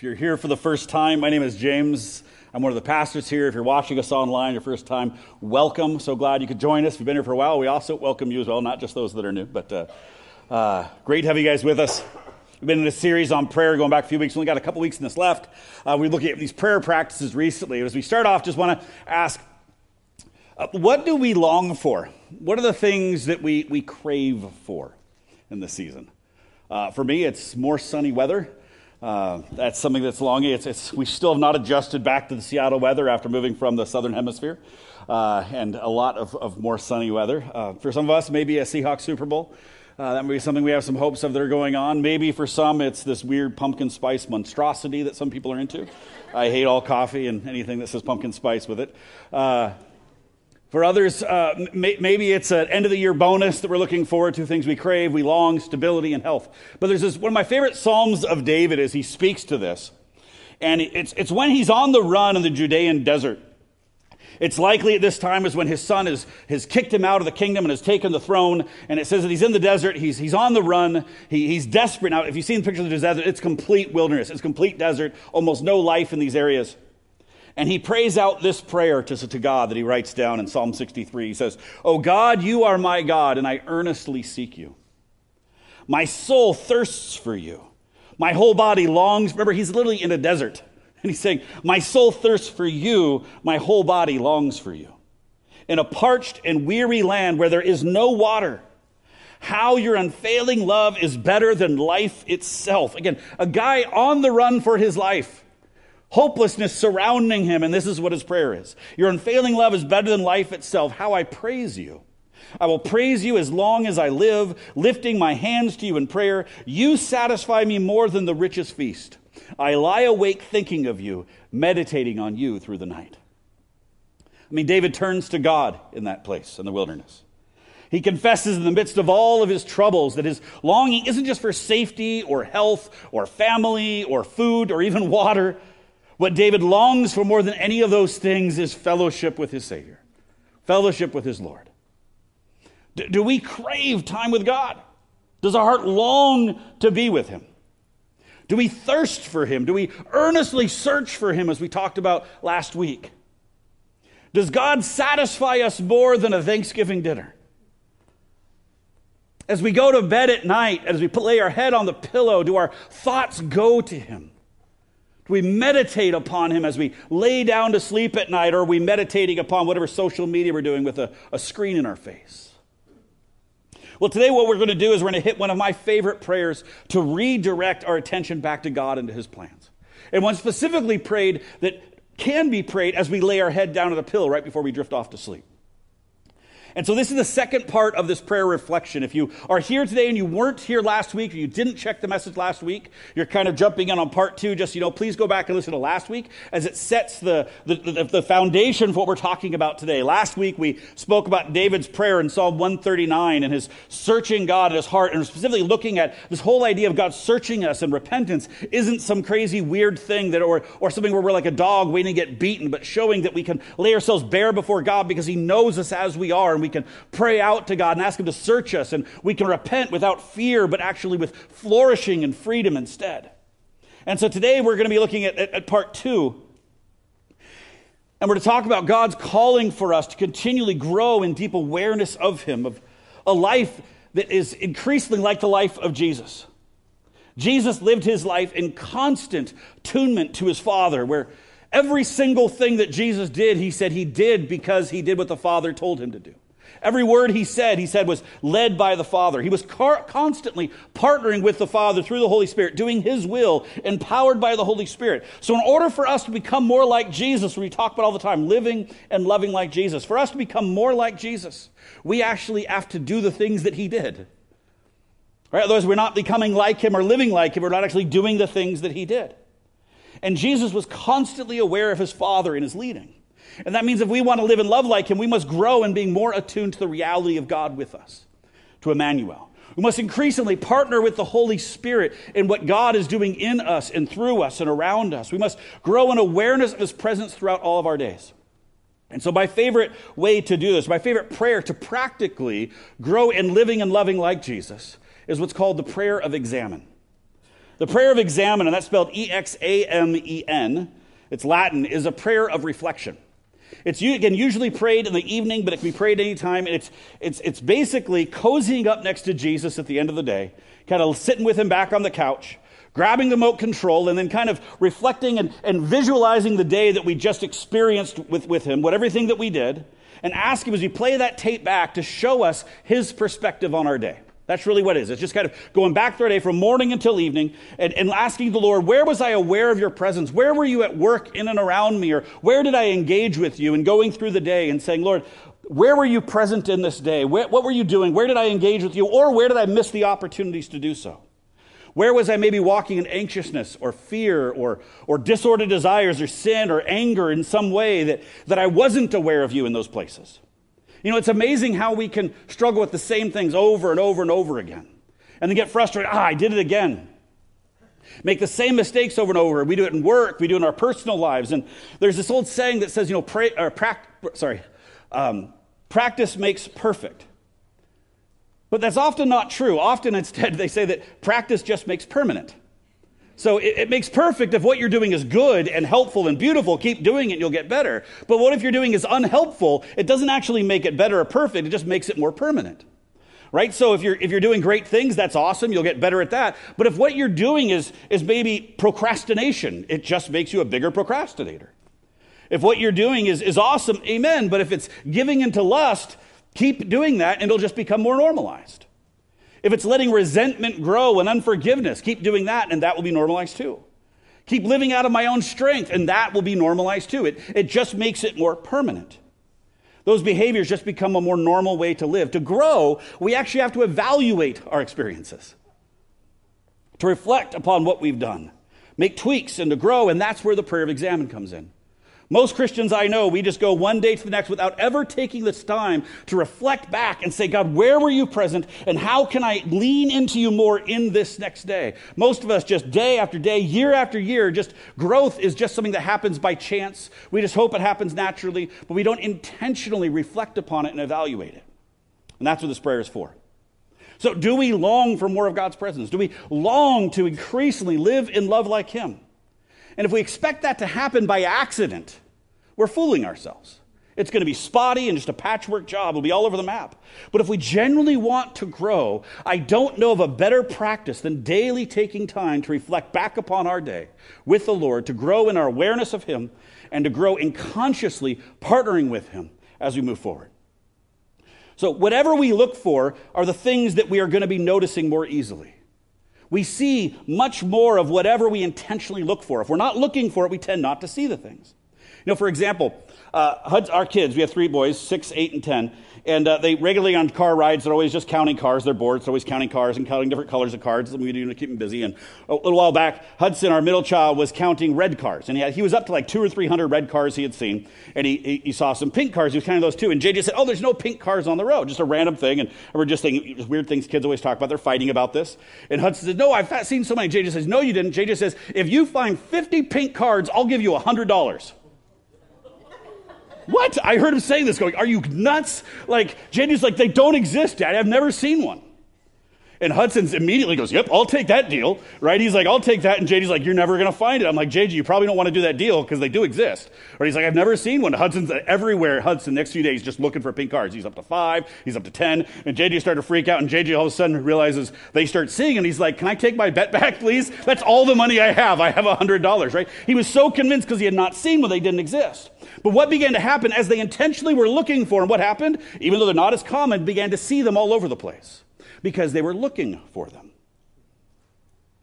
If you're here for the first time, my name is James. I'm one of the pastors here. If you're watching us online, your first time, welcome. So glad you could join us. If you've been here for a while, we also welcome you as well, not just those that are new. But uh, uh, great to have you guys with us. We've been in a series on prayer going back a few weeks. We only got a couple weeks in this left. Uh, we're looking at these prayer practices recently. As we start off, just want to ask uh, what do we long for? What are the things that we, we crave for in this season? Uh, for me, it's more sunny weather. Uh, that's something that's longing. It's, it's, we still have not adjusted back to the Seattle weather after moving from the southern hemisphere, uh, and a lot of, of more sunny weather. Uh, for some of us, maybe a Seahawks Super Bowl. Uh, that may be something we have some hopes of that are going on. Maybe for some, it's this weird pumpkin spice monstrosity that some people are into. I hate all coffee and anything that says pumpkin spice with it. For others, uh, may, maybe it's an end of the year bonus that we're looking forward to, things we crave, we long, stability and health. But there's this, one of my favorite Psalms of David as he speaks to this. And it's, it's when he's on the run in the Judean desert. It's likely at this time is when his son has, has kicked him out of the kingdom and has taken the throne. And it says that he's in the desert, he's, he's on the run, he, he's desperate. Now, if you've seen pictures of the desert, it's complete wilderness, it's complete desert, almost no life in these areas. And he prays out this prayer to, to God that he writes down in Psalm 63. He says, Oh God, you are my God, and I earnestly seek you. My soul thirsts for you. My whole body longs. Remember, he's literally in a desert. And he's saying, My soul thirsts for you. My whole body longs for you. In a parched and weary land where there is no water, how your unfailing love is better than life itself. Again, a guy on the run for his life hopelessness surrounding him. And this is what his prayer is Your unfailing love is better than life itself. How I praise you. I will praise you as long as I live, lifting my hands to you in prayer. You satisfy me more than the richest feast. I lie awake thinking of you, meditating on you through the night. I mean, David turns to God in that place in the wilderness. He confesses in the midst of all of his troubles that his longing isn't just for safety or health or family or food or even water, what David longs for more than any of those things is fellowship with his Savior, fellowship with his Lord. D- do we crave time with God? Does our heart long to be with him? Do we thirst for him? Do we earnestly search for him as we talked about last week? Does God satisfy us more than a Thanksgiving dinner? As we go to bed at night, as we lay our head on the pillow, do our thoughts go to him? We meditate upon him as we lay down to sleep at night, or are we meditating upon whatever social media we're doing with a, a screen in our face? Well, today, what we're going to do is we're going to hit one of my favorite prayers to redirect our attention back to God and to his plans. And one specifically prayed that can be prayed as we lay our head down on the pillow right before we drift off to sleep. And so this is the second part of this prayer reflection. If you are here today and you weren't here last week or you didn't check the message last week, you're kind of jumping in on part two. Just, you know, please go back and listen to last week as it sets the, the, the, the foundation for what we're talking about today. Last week we spoke about David's prayer in Psalm 139 and his searching God in his heart and specifically looking at this whole idea of God searching us and repentance isn't some crazy weird thing that, or, or something where we're like a dog waiting to get beaten, but showing that we can lay ourselves bare before God because he knows us as we are and we can pray out to God and ask Him to search us, and we can repent without fear, but actually with flourishing and freedom instead. And so today we're going to be looking at, at, at part two. And we're to talk about God's calling for us to continually grow in deep awareness of Him, of a life that is increasingly like the life of Jesus. Jesus lived his life in constant tunement to his Father, where every single thing that Jesus did, he said he did because he did what the Father told him to do. Every word he said, he said, was led by the Father. He was car- constantly partnering with the Father through the Holy Spirit, doing his will, empowered by the Holy Spirit. So, in order for us to become more like Jesus, we talk about all the time, living and loving like Jesus, for us to become more like Jesus, we actually have to do the things that he did. Right? Otherwise, we're not becoming like him or living like him. We're not actually doing the things that he did. And Jesus was constantly aware of his Father in his leading. And that means if we want to live and love like him, we must grow in being more attuned to the reality of God with us, to Emmanuel. We must increasingly partner with the Holy Spirit in what God is doing in us and through us and around us. We must grow in awareness of his presence throughout all of our days. And so, my favorite way to do this, my favorite prayer to practically grow in living and loving like Jesus, is what's called the prayer of examen. The prayer of examen, and that's spelled E X A M E N, it's Latin, is a prayer of reflection. It's again usually prayed in the evening, but it can be prayed anytime. And it's, it's, it's basically cozying up next to Jesus at the end of the day, kind of sitting with him back on the couch, grabbing the remote control, and then kind of reflecting and, and visualizing the day that we just experienced with, with him, what everything that we did, and ask him as we play that tape back to show us his perspective on our day. That's really what it is. It's just kind of going back through our day from morning until evening and, and, asking the Lord, where was I aware of your presence? Where were you at work in and around me? Or where did I engage with you? And going through the day and saying, Lord, where were you present in this day? Where, what were you doing? Where did I engage with you? Or where did I miss the opportunities to do so? Where was I maybe walking in anxiousness or fear or, or disordered desires or sin or anger in some way that, that I wasn't aware of you in those places? You know, it's amazing how we can struggle with the same things over and over and over again. And then get frustrated. Ah, I did it again. Make the same mistakes over and over. We do it in work, we do it in our personal lives. And there's this old saying that says, you know, pray, or pract- sorry, um, practice makes perfect. But that's often not true. Often instead, they say that practice just makes permanent. So it, it, makes perfect if what you're doing is good and helpful and beautiful. Keep doing it, you'll get better. But what if you're doing is unhelpful? It doesn't actually make it better or perfect, it just makes it more permanent. Right? So if you're if you're doing great things, that's awesome, you'll get better at that. But if what you're doing is is maybe procrastination, it just makes you a bigger procrastinator. If what you're doing is, is awesome, amen. But if it's giving into lust, keep doing that and it'll just become more normalized. If it's letting resentment grow and unforgiveness, keep doing that and that will be normalized too. Keep living out of my own strength and that will be normalized too. It, it just makes it more permanent. Those behaviors just become a more normal way to live. To grow, we actually have to evaluate our experiences, to reflect upon what we've done, make tweaks, and to grow. And that's where the prayer of examen comes in. Most Christians I know, we just go one day to the next without ever taking this time to reflect back and say, God, where were you present and how can I lean into you more in this next day? Most of us just day after day, year after year, just growth is just something that happens by chance. We just hope it happens naturally, but we don't intentionally reflect upon it and evaluate it. And that's what this prayer is for. So, do we long for more of God's presence? Do we long to increasingly live in love like Him? And if we expect that to happen by accident, we're fooling ourselves. It's going to be spotty and just a patchwork job. It'll be all over the map. But if we genuinely want to grow, I don't know of a better practice than daily taking time to reflect back upon our day with the Lord, to grow in our awareness of Him, and to grow in consciously partnering with Him as we move forward. So, whatever we look for are the things that we are going to be noticing more easily we see much more of whatever we intentionally look for. If we're not looking for it, we tend not to see the things. You know, for example, uh, our kids, we have three boys, six, eight, and 10, and uh, they regularly on car rides, they're always just counting cars. They're bored, so they're always counting cars and counting different colors of cards. We do to keep them busy. And a little while back, Hudson, our middle child, was counting red cars. And he, had, he was up to like two or three hundred red cars he had seen. And he, he, he, saw some pink cars. He was counting those too. And JJ said, Oh, there's no pink cars on the road. Just a random thing. And we're just saying just weird things kids always talk about. They're fighting about this. And Hudson said, No, I've seen so many. JJ says, No, you didn't. JJ says, If you find 50 pink cards, I'll give you $100. What? I heard him saying this, going, Are you nuts? Like, JJ's like, They don't exist, Daddy. I've never seen one. And Hudson's immediately goes, Yep, I'll take that deal, right? He's like, I'll take that. And JJ's like, You're never going to find it. I'm like, JJ, you probably don't want to do that deal because they do exist. Or he's like, I've never seen one. Hudson's uh, everywhere. Hudson, next few days, just looking for pink cards. He's up to five, he's up to 10. And JJ started to freak out. And JJ all of a sudden realizes they start seeing. And he's like, Can I take my bet back, please? That's all the money I have. I have $100, right? He was so convinced because he had not seen when they didn't exist. But what began to happen as they intentionally were looking for them, what happened? Even though they're not as common, began to see them all over the place because they were looking for them.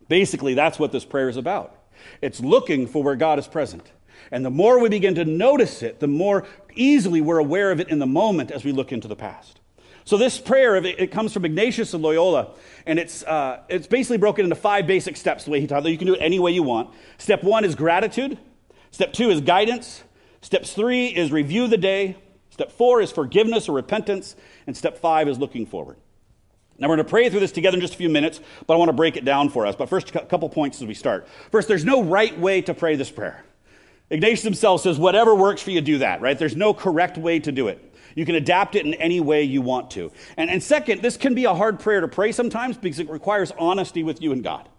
Basically, that's what this prayer is about. It's looking for where God is present. And the more we begin to notice it, the more easily we're aware of it in the moment as we look into the past. So this prayer, it comes from Ignatius of Loyola, and it's, uh, it's basically broken into five basic steps, the way he taught it. You can do it any way you want. Step one is gratitude. Step two is guidance. Step three is review the day. Step four is forgiveness or repentance. And step five is looking forward. Now, we're going to pray through this together in just a few minutes, but I want to break it down for us. But first, a couple points as we start. First, there's no right way to pray this prayer. Ignatius himself says, whatever works for you, do that, right? There's no correct way to do it. You can adapt it in any way you want to. And, and second, this can be a hard prayer to pray sometimes because it requires honesty with you and God.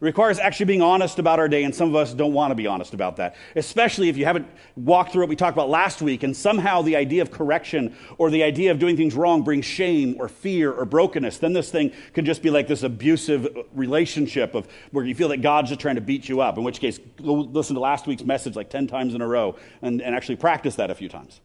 Requires actually being honest about our day, and some of us don't want to be honest about that, especially if you haven't walked through what we talked about last week, and somehow the idea of correction or the idea of doing things wrong brings shame or fear or brokenness. Then this thing could just be like this abusive relationship of where you feel that God's just trying to beat you up, in which case, listen to last week's message like 10 times in a row and, and actually practice that a few times.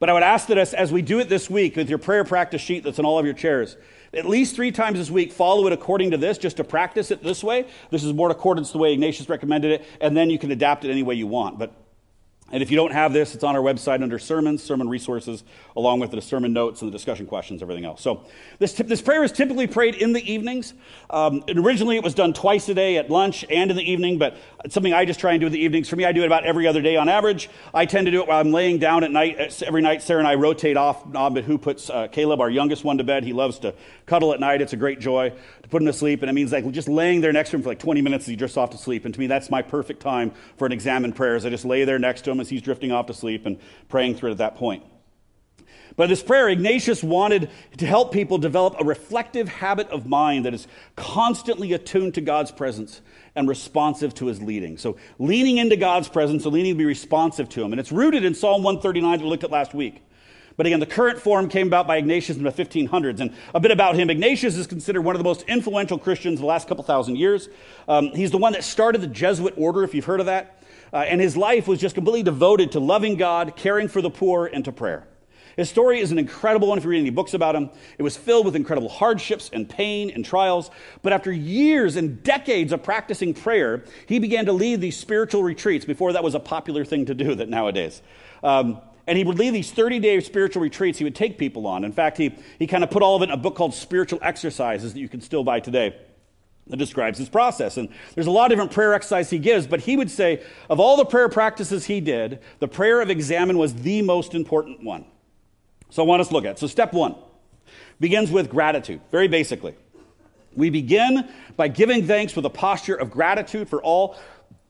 But I would ask that as, as we do it this week with your prayer practice sheet that's in all of your chairs, at least three times this week, follow it according to this, just to practice it this way. This is more in accordance to the way Ignatius recommended it, and then you can adapt it any way you want. But and if you don't have this, it's on our website under sermons, sermon resources, along with the sermon notes and the discussion questions, everything else. So this, this prayer is typically prayed in the evenings. Um, and originally it was done twice a day at lunch and in the evening, but it's something I just try and do in the evenings. For me, I do it about every other day on average. I tend to do it while I'm laying down at night. Uh, every night, Sarah and I rotate off um, who puts uh, Caleb, our youngest one, to bed. He loves to cuddle at night. It's a great joy to put him to sleep. And it means like just laying there next to him for like 20 minutes as he drifts off to sleep. And to me, that's my perfect time for an examen prayer. As I just lay there next to him as he's drifting off to sleep and praying through it at that point. But this prayer, Ignatius wanted to help people develop a reflective habit of mind that is constantly attuned to God's presence and responsive to his leading. So, leaning into God's presence, so leaning to be responsive to him. And it's rooted in Psalm 139 that we looked at last week. But again, the current form came about by Ignatius in the 1500s. And a bit about him Ignatius is considered one of the most influential Christians of the last couple thousand years. Um, he's the one that started the Jesuit order, if you've heard of that. Uh, and his life was just completely devoted to loving God, caring for the poor, and to prayer. His story is an incredible one if you read any books about him. It was filled with incredible hardships and pain and trials. But after years and decades of practicing prayer, he began to lead these spiritual retreats. Before that was a popular thing to do that nowadays. Um, and he would lead these 30 day spiritual retreats he would take people on. In fact, he, he kind of put all of it in a book called Spiritual Exercises that you can still buy today that describes his process. And there's a lot of different prayer exercises he gives, but he would say of all the prayer practices he did, the prayer of examen was the most important one. So I want us to look at it. So step one begins with gratitude, very basically. We begin by giving thanks with a posture of gratitude for all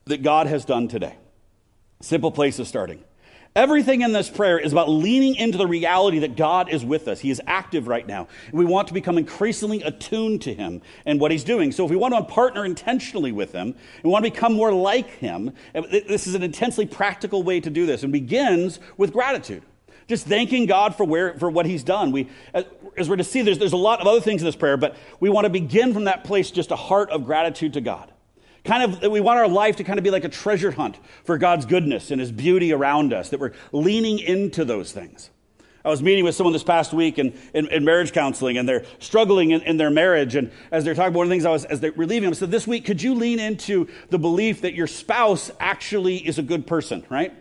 that God has done today. Simple place of starting. Everything in this prayer is about leaning into the reality that God is with us. He is active right now. And we want to become increasingly attuned to Him and what He's doing. So if we want to partner intentionally with Him, we want to become more like Him, this is an intensely practical way to do this and begins with gratitude. Just thanking God for, where, for what He's done. We, uh, as we're to see, there's, there's a lot of other things in this prayer, but we want to begin from that place, just a heart of gratitude to God. Kind of, we want our life to kind of be like a treasure hunt for God's goodness and His beauty around us, that we're leaning into those things. I was meeting with someone this past week in, in, in marriage counseling, and they're struggling in, in, their marriage. And as they're talking about one of the things I was, as they were leaving, I said, This week, could you lean into the belief that your spouse actually is a good person, right?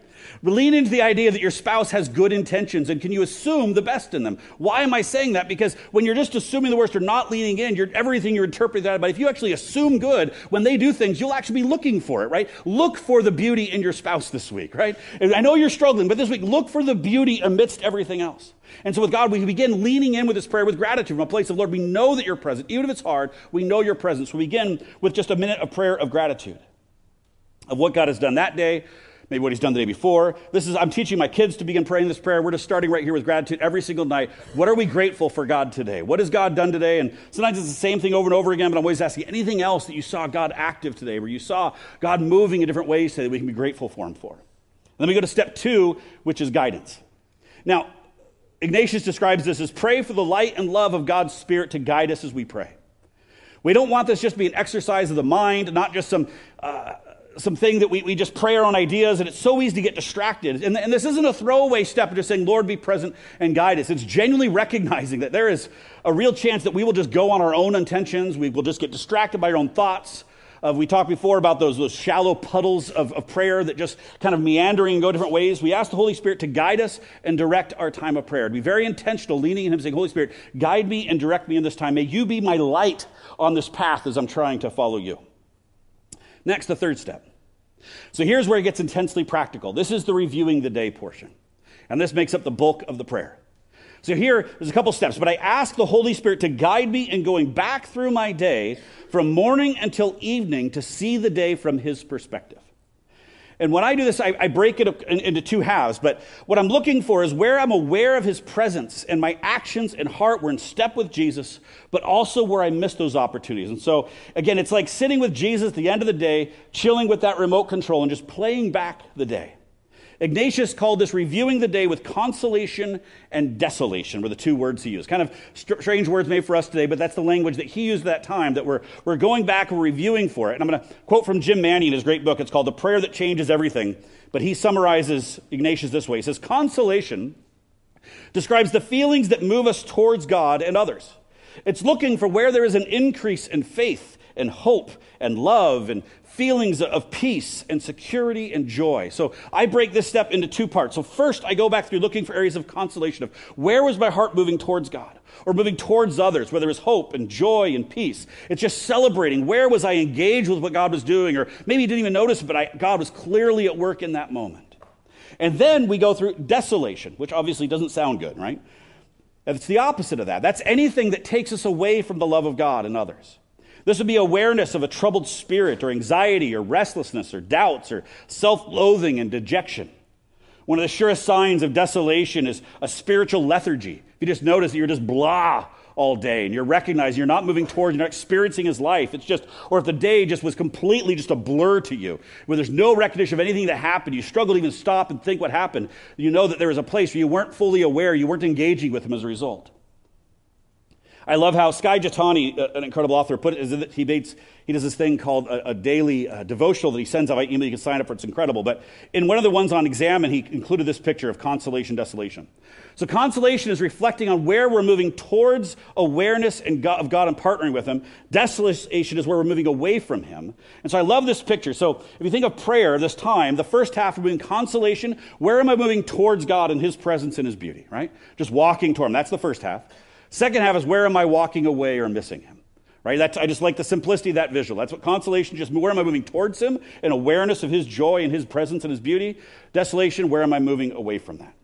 Lean into the idea that your spouse has good intentions and can you assume the best in them? Why am I saying that? Because when you're just assuming the worst or not leaning in, you're, everything you're interpreting that. But if you actually assume good, when they do things, you'll actually be looking for it, right? Look for the beauty in your spouse this week, right? And I know you're struggling, but this week, look for the beauty amidst everything else. And so with God, we begin leaning in with this prayer with gratitude from a place of, Lord, we know that you're present. Even if it's hard, we know your presence. So we begin with just a minute of prayer of gratitude of what God has done that day, maybe what he's done the day before. This is, I'm teaching my kids to begin praying this prayer. We're just starting right here with gratitude every single night. What are we grateful for God today? What has God done today? And sometimes it's the same thing over and over again, but I'm always asking anything else that you saw God active today, where you saw God moving in different ways today that we can be grateful for him for. Then we go to step two, which is guidance. Now, Ignatius describes this as pray for the light and love of God's Spirit to guide us as we pray. We don't want this just to be an exercise of the mind, not just some uh, something that we, we just pray our own ideas, and it's so easy to get distracted. And, and this isn't a throwaway step of just saying, Lord, be present and guide us. It's genuinely recognizing that there is a real chance that we will just go on our own intentions, we will just get distracted by our own thoughts. Uh, we talked before about those, those shallow puddles of, of prayer that just kind of meandering and go different ways. We ask the Holy Spirit to guide us and direct our time of prayer. To be very intentional, leaning in Him, saying, Holy Spirit, guide me and direct me in this time. May you be my light on this path as I'm trying to follow you. Next, the third step. So here's where it gets intensely practical. This is the reviewing the day portion. And this makes up the bulk of the prayer. So here, there's a couple steps, but I ask the Holy Spirit to guide me in going back through my day from morning until evening to see the day from His perspective. And when I do this, I, I break it in, into two halves. But what I'm looking for is where I'm aware of his presence and my actions and heart were in step with Jesus, but also where I missed those opportunities. And so, again, it's like sitting with Jesus at the end of the day, chilling with that remote control and just playing back the day. Ignatius called this reviewing the day with consolation and desolation, were the two words he used. Kind of strange words made for us today, but that's the language that he used that time that we're, we're going back and reviewing for it. And I'm going to quote from Jim Manney in his great book. It's called The Prayer That Changes Everything. But he summarizes Ignatius this way He says, Consolation describes the feelings that move us towards God and others. It's looking for where there is an increase in faith and hope and love and feelings of peace and security and joy. So I break this step into two parts. So first, I go back through looking for areas of consolation of where was my heart moving towards God or moving towards others, where there was hope and joy and peace. It's just celebrating where was I engaged with what God was doing, or maybe you didn't even notice but I, God was clearly at work in that moment. And then we go through desolation, which obviously doesn't sound good, right? It's the opposite of that. That's anything that takes us away from the love of God and others. This would be awareness of a troubled spirit or anxiety or restlessness or doubts or self loathing and dejection. One of the surest signs of desolation is a spiritual lethargy. If you just notice that you're just blah all day and you're recognizing you're not moving towards, you're not experiencing his life. It's just, or if the day just was completely just a blur to you, where there's no recognition of anything that happened, you struggle to even stop and think what happened, you know that there was a place where you weren't fully aware, you weren't engaging with him as a result. I love how Skye Jethani, uh, an incredible author, put it. He, he does this thing called a, a daily uh, devotional that he sends out by email. You can sign up for it. It's incredible. But in one of the ones on Examen, he included this picture of consolation, desolation. So consolation is reflecting on where we're moving towards awareness and God, of God and partnering with Him. Desolation is where we're moving away from Him. And so I love this picture. So if you think of prayer, this time, the first half we're moving consolation. Where am I moving towards God and His presence and His beauty, right? Just walking toward Him. That's the first half. Second half is where am I walking away or missing him? Right? That's, I just like the simplicity of that visual. That's what consolation just where am I moving towards him? An awareness of his joy and his presence and his beauty. Desolation, where am I moving away from that?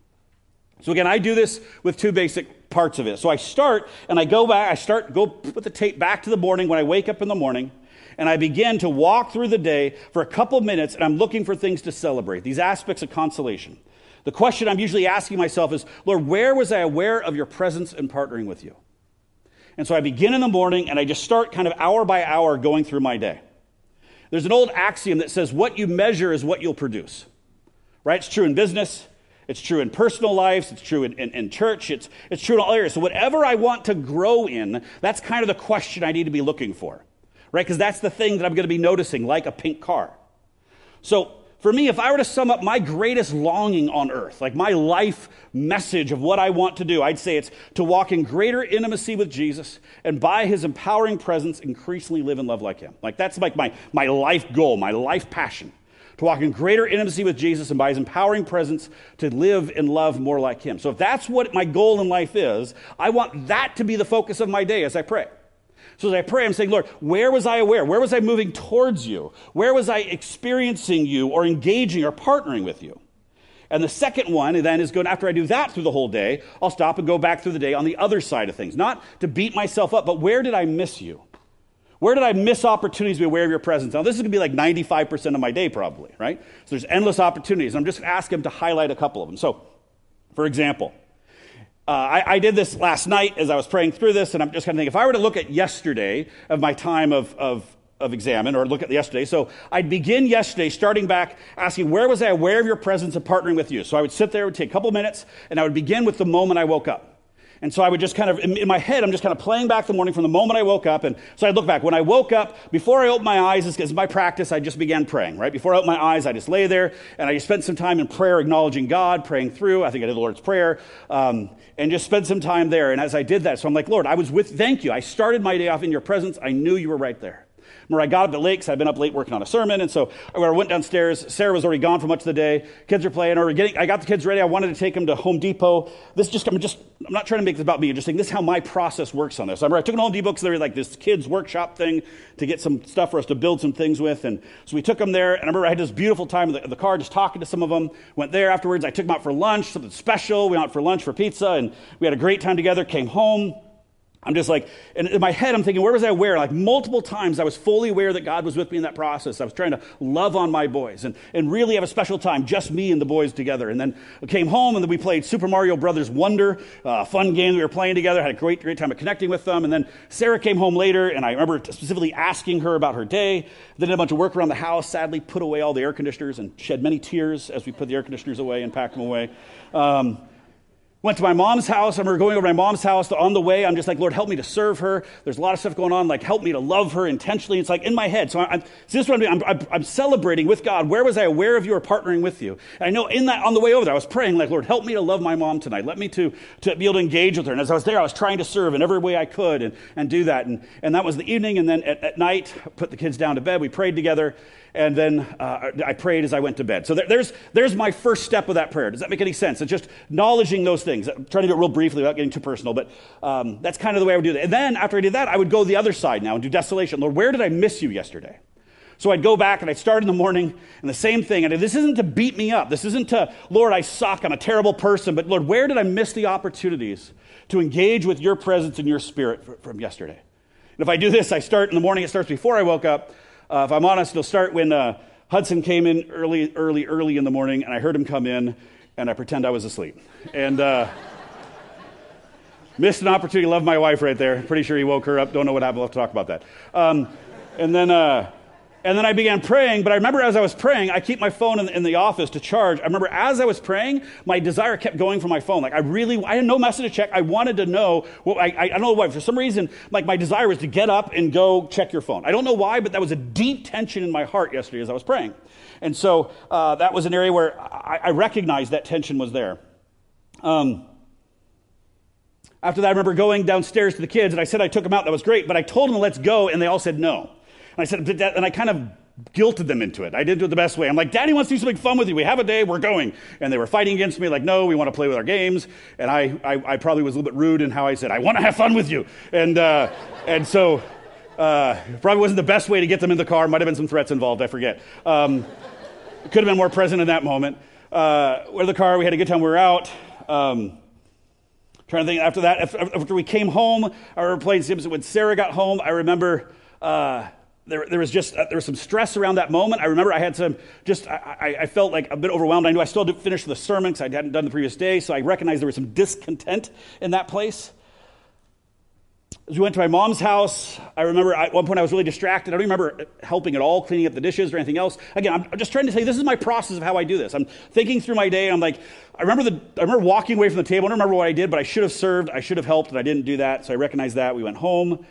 So again, I do this with two basic parts of it. So I start and I go back, I start, go put the tape back to the morning when I wake up in the morning, and I begin to walk through the day for a couple minutes, and I'm looking for things to celebrate, these aspects of consolation. The question I'm usually asking myself is, Lord, where was I aware of your presence and partnering with you? And so I begin in the morning and I just start kind of hour by hour going through my day. There's an old axiom that says, what you measure is what you'll produce. Right? It's true in business. It's true in personal lives. It's true in, in, in, church. It's, it's true in all areas. So, whatever I want to grow in, that's kind of the question I need to be looking for. Right? Because that's the thing that I'm going to be noticing, like a pink car. So, for me, if I were to sum up my greatest longing on earth, like my life message of what I want to do, I'd say it's to walk in greater intimacy with Jesus and by his empowering presence, increasingly live and love like him. Like that's like my, my life goal, my life passion. To walk in greater intimacy with Jesus and by his empowering presence to live and love more like him. So if that's what my goal in life is, I want that to be the focus of my day as I pray. So as I pray, I'm saying, Lord, where was I aware? Where was I moving towards you? Where was I experiencing you or engaging or partnering with you? And the second one then is going, after I do that through the whole day, I'll stop and go back through the day on the other side of things. Not to beat myself up, but where did I miss you? Where did I miss opportunities to be aware of your presence? Now, this is going to be like 95% of my day, probably, right? So there's endless opportunities. I'm just going to ask him to highlight a couple of them. So, for example, uh, I, I, did this last night as I was praying through this, and I'm just kind of thinking if I were to look at yesterday of my time of, of, of examen, or look at yesterday, so I'd begin yesterday starting back asking, where was I aware of your presence and partnering with you? So I would sit there, it would take a couple minutes, and I would begin with the moment I woke up. And so I would just kind of, in, my head, I'm just kind of playing back the morning from the moment I woke up. And so I'd look back. When I woke up, before I opened my eyes, as my practice, I just began praying, right? Before I opened my eyes, I just lay there and I just spent some time in prayer, acknowledging God, praying through. I think I did the Lord's Prayer, um, and just spent some time there. And as I did that, so I'm like, Lord, I was with, thank you. I started my day off in your presence. I knew you were right there. Remember, I got up at late because I'd been up late working on a sermon. And so I went downstairs, Sarah was already gone for much of the day. Kids were playing, or getting, I got the kids ready. I wanted to take them to Home Depot. This just, I'm just, I'm not trying to make this about me. I'm just saying this is how my process works on this. I remember I took them to Home Depot because they were like this kids' workshop thing to get some stuff for us to build some things with. And so we took them there. And I remember I had this beautiful time in the, the car just talking to some of them. Went there afterwards. I took them out for lunch, something special. We went out for lunch for pizza. And we had a great time together. Came home. I'm just like, and in my head, I'm thinking, where was I aware? Like multiple times, I was fully aware that God was with me in that process. I was trying to love on my boys and, and really have a special time, just me and the boys together. And then I came home and then we played Super Mario Brothers Wonder, uh, fun game we were playing together. Had a great, great time of connecting with them. And then Sarah came home later, and I remember specifically asking her about her day. Then did a bunch of work around the house. Sadly, put away all the air conditioners and shed many tears as we put the air conditioners away and packed them away. Um, Went to my mom's house. I remember going over to my mom's house. On the way, I'm just like, Lord, help me to serve her. There's a lot of stuff going on. Like, help me to love her intentionally. It's like in my head. So, I'm, so this is what I'm doing. I'm, I'm, I'm, celebrating with God. Where was I aware of you or partnering with you? And I know in that, on the way over there, I was praying, like, Lord, help me to love my mom tonight. Let me to, to be able to engage with her. And as I was there, I was trying to serve in every way I could and, and do that. And, and that was the evening. And then at, at night, put the kids down to bed. We prayed together and then uh, I prayed as I went to bed. So there, there's, there's my first step of that prayer. Does that make any sense? It's just acknowledging those things. I'm trying to do it real briefly without getting too personal, but um, that's kind of the way I would do that. And then after I did that, I would go the other side now and do desolation. Lord, where did I miss you yesterday? So I'd go back and I'd start in the morning and the same thing. And this isn't to beat me up. This isn't to, Lord, I suck. I'm a terrible person. But Lord, where did I miss the opportunities to engage with your presence and your spirit from yesterday? And if I do this, I start in the morning. It starts before I woke up. Uh, if I'm honest, it'll start when uh, Hudson came in early, early, early in the morning, and I heard him come in, and I pretend I was asleep. And uh, missed an opportunity love my wife right there. Pretty sure he woke her up. Don't know what happened. We'll have to talk about that. Um, and then uh, and then I began praying, but I remember as I was praying, I keep my phone in, in, the office to charge. I remember as I was praying, my desire kept going for my phone. Like I really, I had no message to check. I wanted to know what, I, I, I don't know why. For some reason, like my desire was to get up and go check your phone. I don't know why, but that was a deep tension in my heart yesterday as I was praying. And so uh, that was an area where I, I recognized that tension was there. Um, after that, I remember going downstairs to the kids, and I said I took them out. That was great, but I told them, let's go, and they all said no. And I said, and I kind of guilted them into it. I didn't do it the best way. I'm like, Daddy wants to do something fun with you. We have a day, we're going. And they were fighting against me, like, no, we want to play with our games. And I, I, I probably was a little bit rude in how I said, I want to have fun with you. And, uh, and so, uh, probably wasn't the best way to get them in the car. Might have been some threats involved, I forget. Um, could have been more present in that moment. Uh, we're in the car, we had a good time, we were out. Um, trying to think after that, after we came home, I remember. When Sarah got home, I remember uh, there, there was just uh, there was some stress around that moment. I remember I had some just I, I felt like a bit overwhelmed. I knew I still didn't finish the sermon because I hadn't done the previous day, so I recognized there was some discontent in that place. As we went to my mom's house, I remember at one point I was really distracted. I don't remember helping at all, cleaning up the dishes or anything else. Again, I'm just trying to say this is my process of how I do this. I'm thinking through my day. I'm like, I remember the, I remember walking away from the table. I don't remember what I did, but I should have served. I should have helped, and I didn't do that. So I recognized that. We went home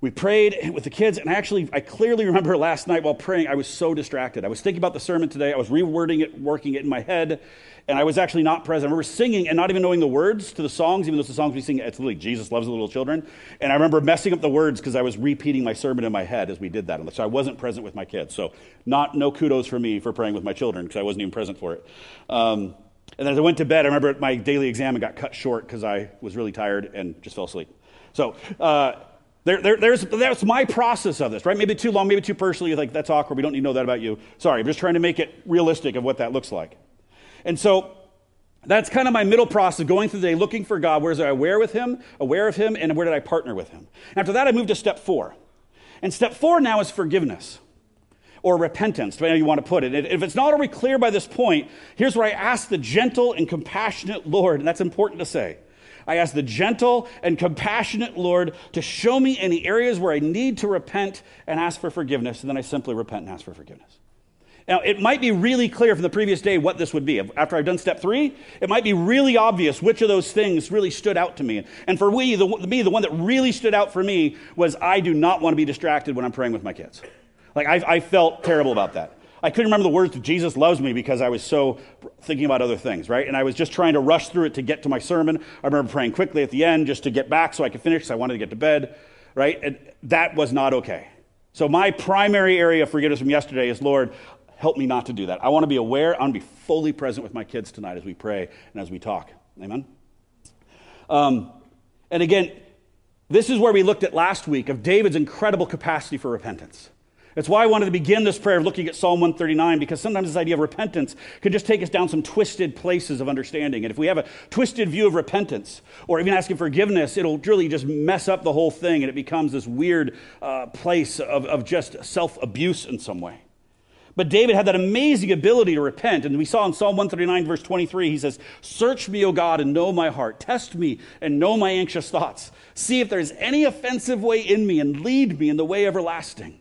we prayed with the kids, and actually, I clearly remember last night while praying, I was so distracted. I was thinking about the sermon today, I was rewording it, working it in my head, and I was actually not present. I remember singing and not even knowing the words to the songs, even though it's the songs we sing, it's literally Jesus loves the little children. And I remember messing up the words because I was repeating my sermon in my head as we did that. So I wasn't present with my kids. So, not no kudos for me for praying with my children because I wasn't even present for it. Um, and then as I went to bed, I remember my daily exam got cut short because I was really tired and just fell asleep. So, uh, there, there, there's, that's my process of this, right? Maybe too long, maybe too personal. You're like, that's awkward. We don't need to know that about you. Sorry, I'm just trying to make it realistic of what that looks like. And so that's kind of my middle process going through the day, looking for God. Where is I aware with Him, aware of Him, and where did I partner with Him? After that, I moved to step four. And step four now is forgiveness or repentance, depending you want to put it. If it's not already clear by this point, here's where I ask the gentle and compassionate Lord, and that's important to say. I ask the gentle and compassionate Lord to show me any areas where I need to repent and ask for forgiveness, and then I simply repent and ask for forgiveness. Now, it might be really clear from the previous day what this would be. After I've done step three, it might be really obvious which of those things really stood out to me. And for we, the, me, the one that really stood out for me was I do not want to be distracted when I'm praying with my kids. Like, I, I felt terrible about that. I couldn't remember the words to Jesus loves me because I was so thinking about other things, right? And I was just trying to rush through it to get to my sermon. I remember praying quickly at the end just to get back so I could finish because I wanted to get to bed, right? And that was not okay. So my primary area of forgiveness from yesterday is, Lord, help me not to do that. I want to be aware. I want to be fully present with my kids tonight as we pray and as we talk. Amen? Um, and again, this is where we looked at last week of David's incredible capacity for repentance. That's why I wanted to begin this prayer looking at Psalm 139, because sometimes this idea of repentance can just take us down some twisted places of understanding. And if we have a twisted view of repentance, or even asking forgiveness, it'll really just mess up the whole thing, and it becomes this weird uh, place of, of just self abuse in some way. But David had that amazing ability to repent. And we saw in Psalm 139, verse 23, he says, Search me, O God, and know my heart. Test me and know my anxious thoughts. See if there's any offensive way in me and lead me in the way everlasting.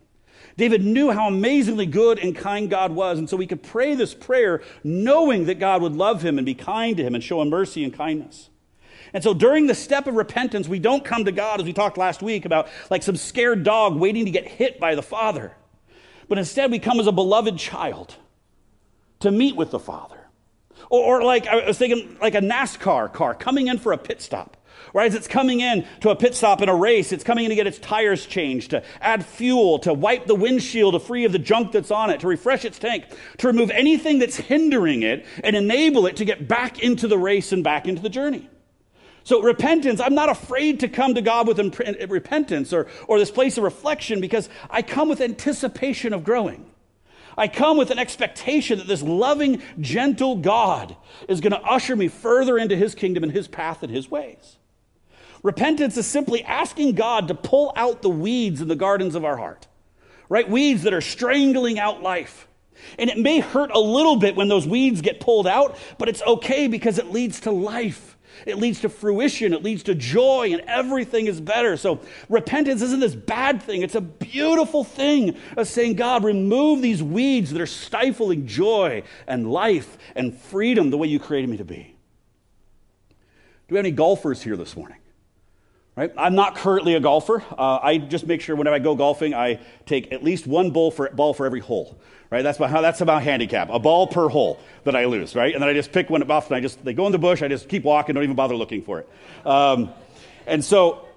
David knew how amazingly good and kind God was. And so he could pray this prayer knowing that God would love him and be kind to him and show him mercy and kindness. And so during the step of repentance, we don't come to God, as we talked last week about like some scared dog waiting to get hit by the Father but instead we come as a beloved child to meet with the Father. Or, or, like I was thinking, like a NASCAR car coming in for a pit stop. Right as it's coming in to a pit stop in a race, it's coming in to get its tires changed, to add fuel, to wipe the windshield to free of the junk that's on it, to refresh its tank, to remove anything that's hindering it and enable it to get back into the race and back into the journey. So, repentance, I'm not afraid to come to God with repentance or, or this place of reflection because I come with anticipation of growing. I come with an expectation that this loving, gentle God is going to usher me further into his kingdom and his path and his ways. Repentance is simply asking God to pull out the weeds in the gardens of our heart, right? Weeds that are strangling out life. And it may hurt a little bit when those weeds get pulled out, but it's okay because it leads to life. It leads to fruition. It leads to joy, and everything is better. So, repentance isn't this bad thing. It's a beautiful thing of saying, God, remove these weeds that are stifling joy and life and freedom the way you created me to be. Do we have any golfers here this morning? Right? I'm not currently a golfer. Uh, I just make sure whenever I go golfing, I take at least one ball for, ball for every hole right? That's about how that's about handicap. A ball per hole that I lose, right? And then I just pick one off and I just they go in the bush. I just keep walking, don't even bother looking for it. Um, and so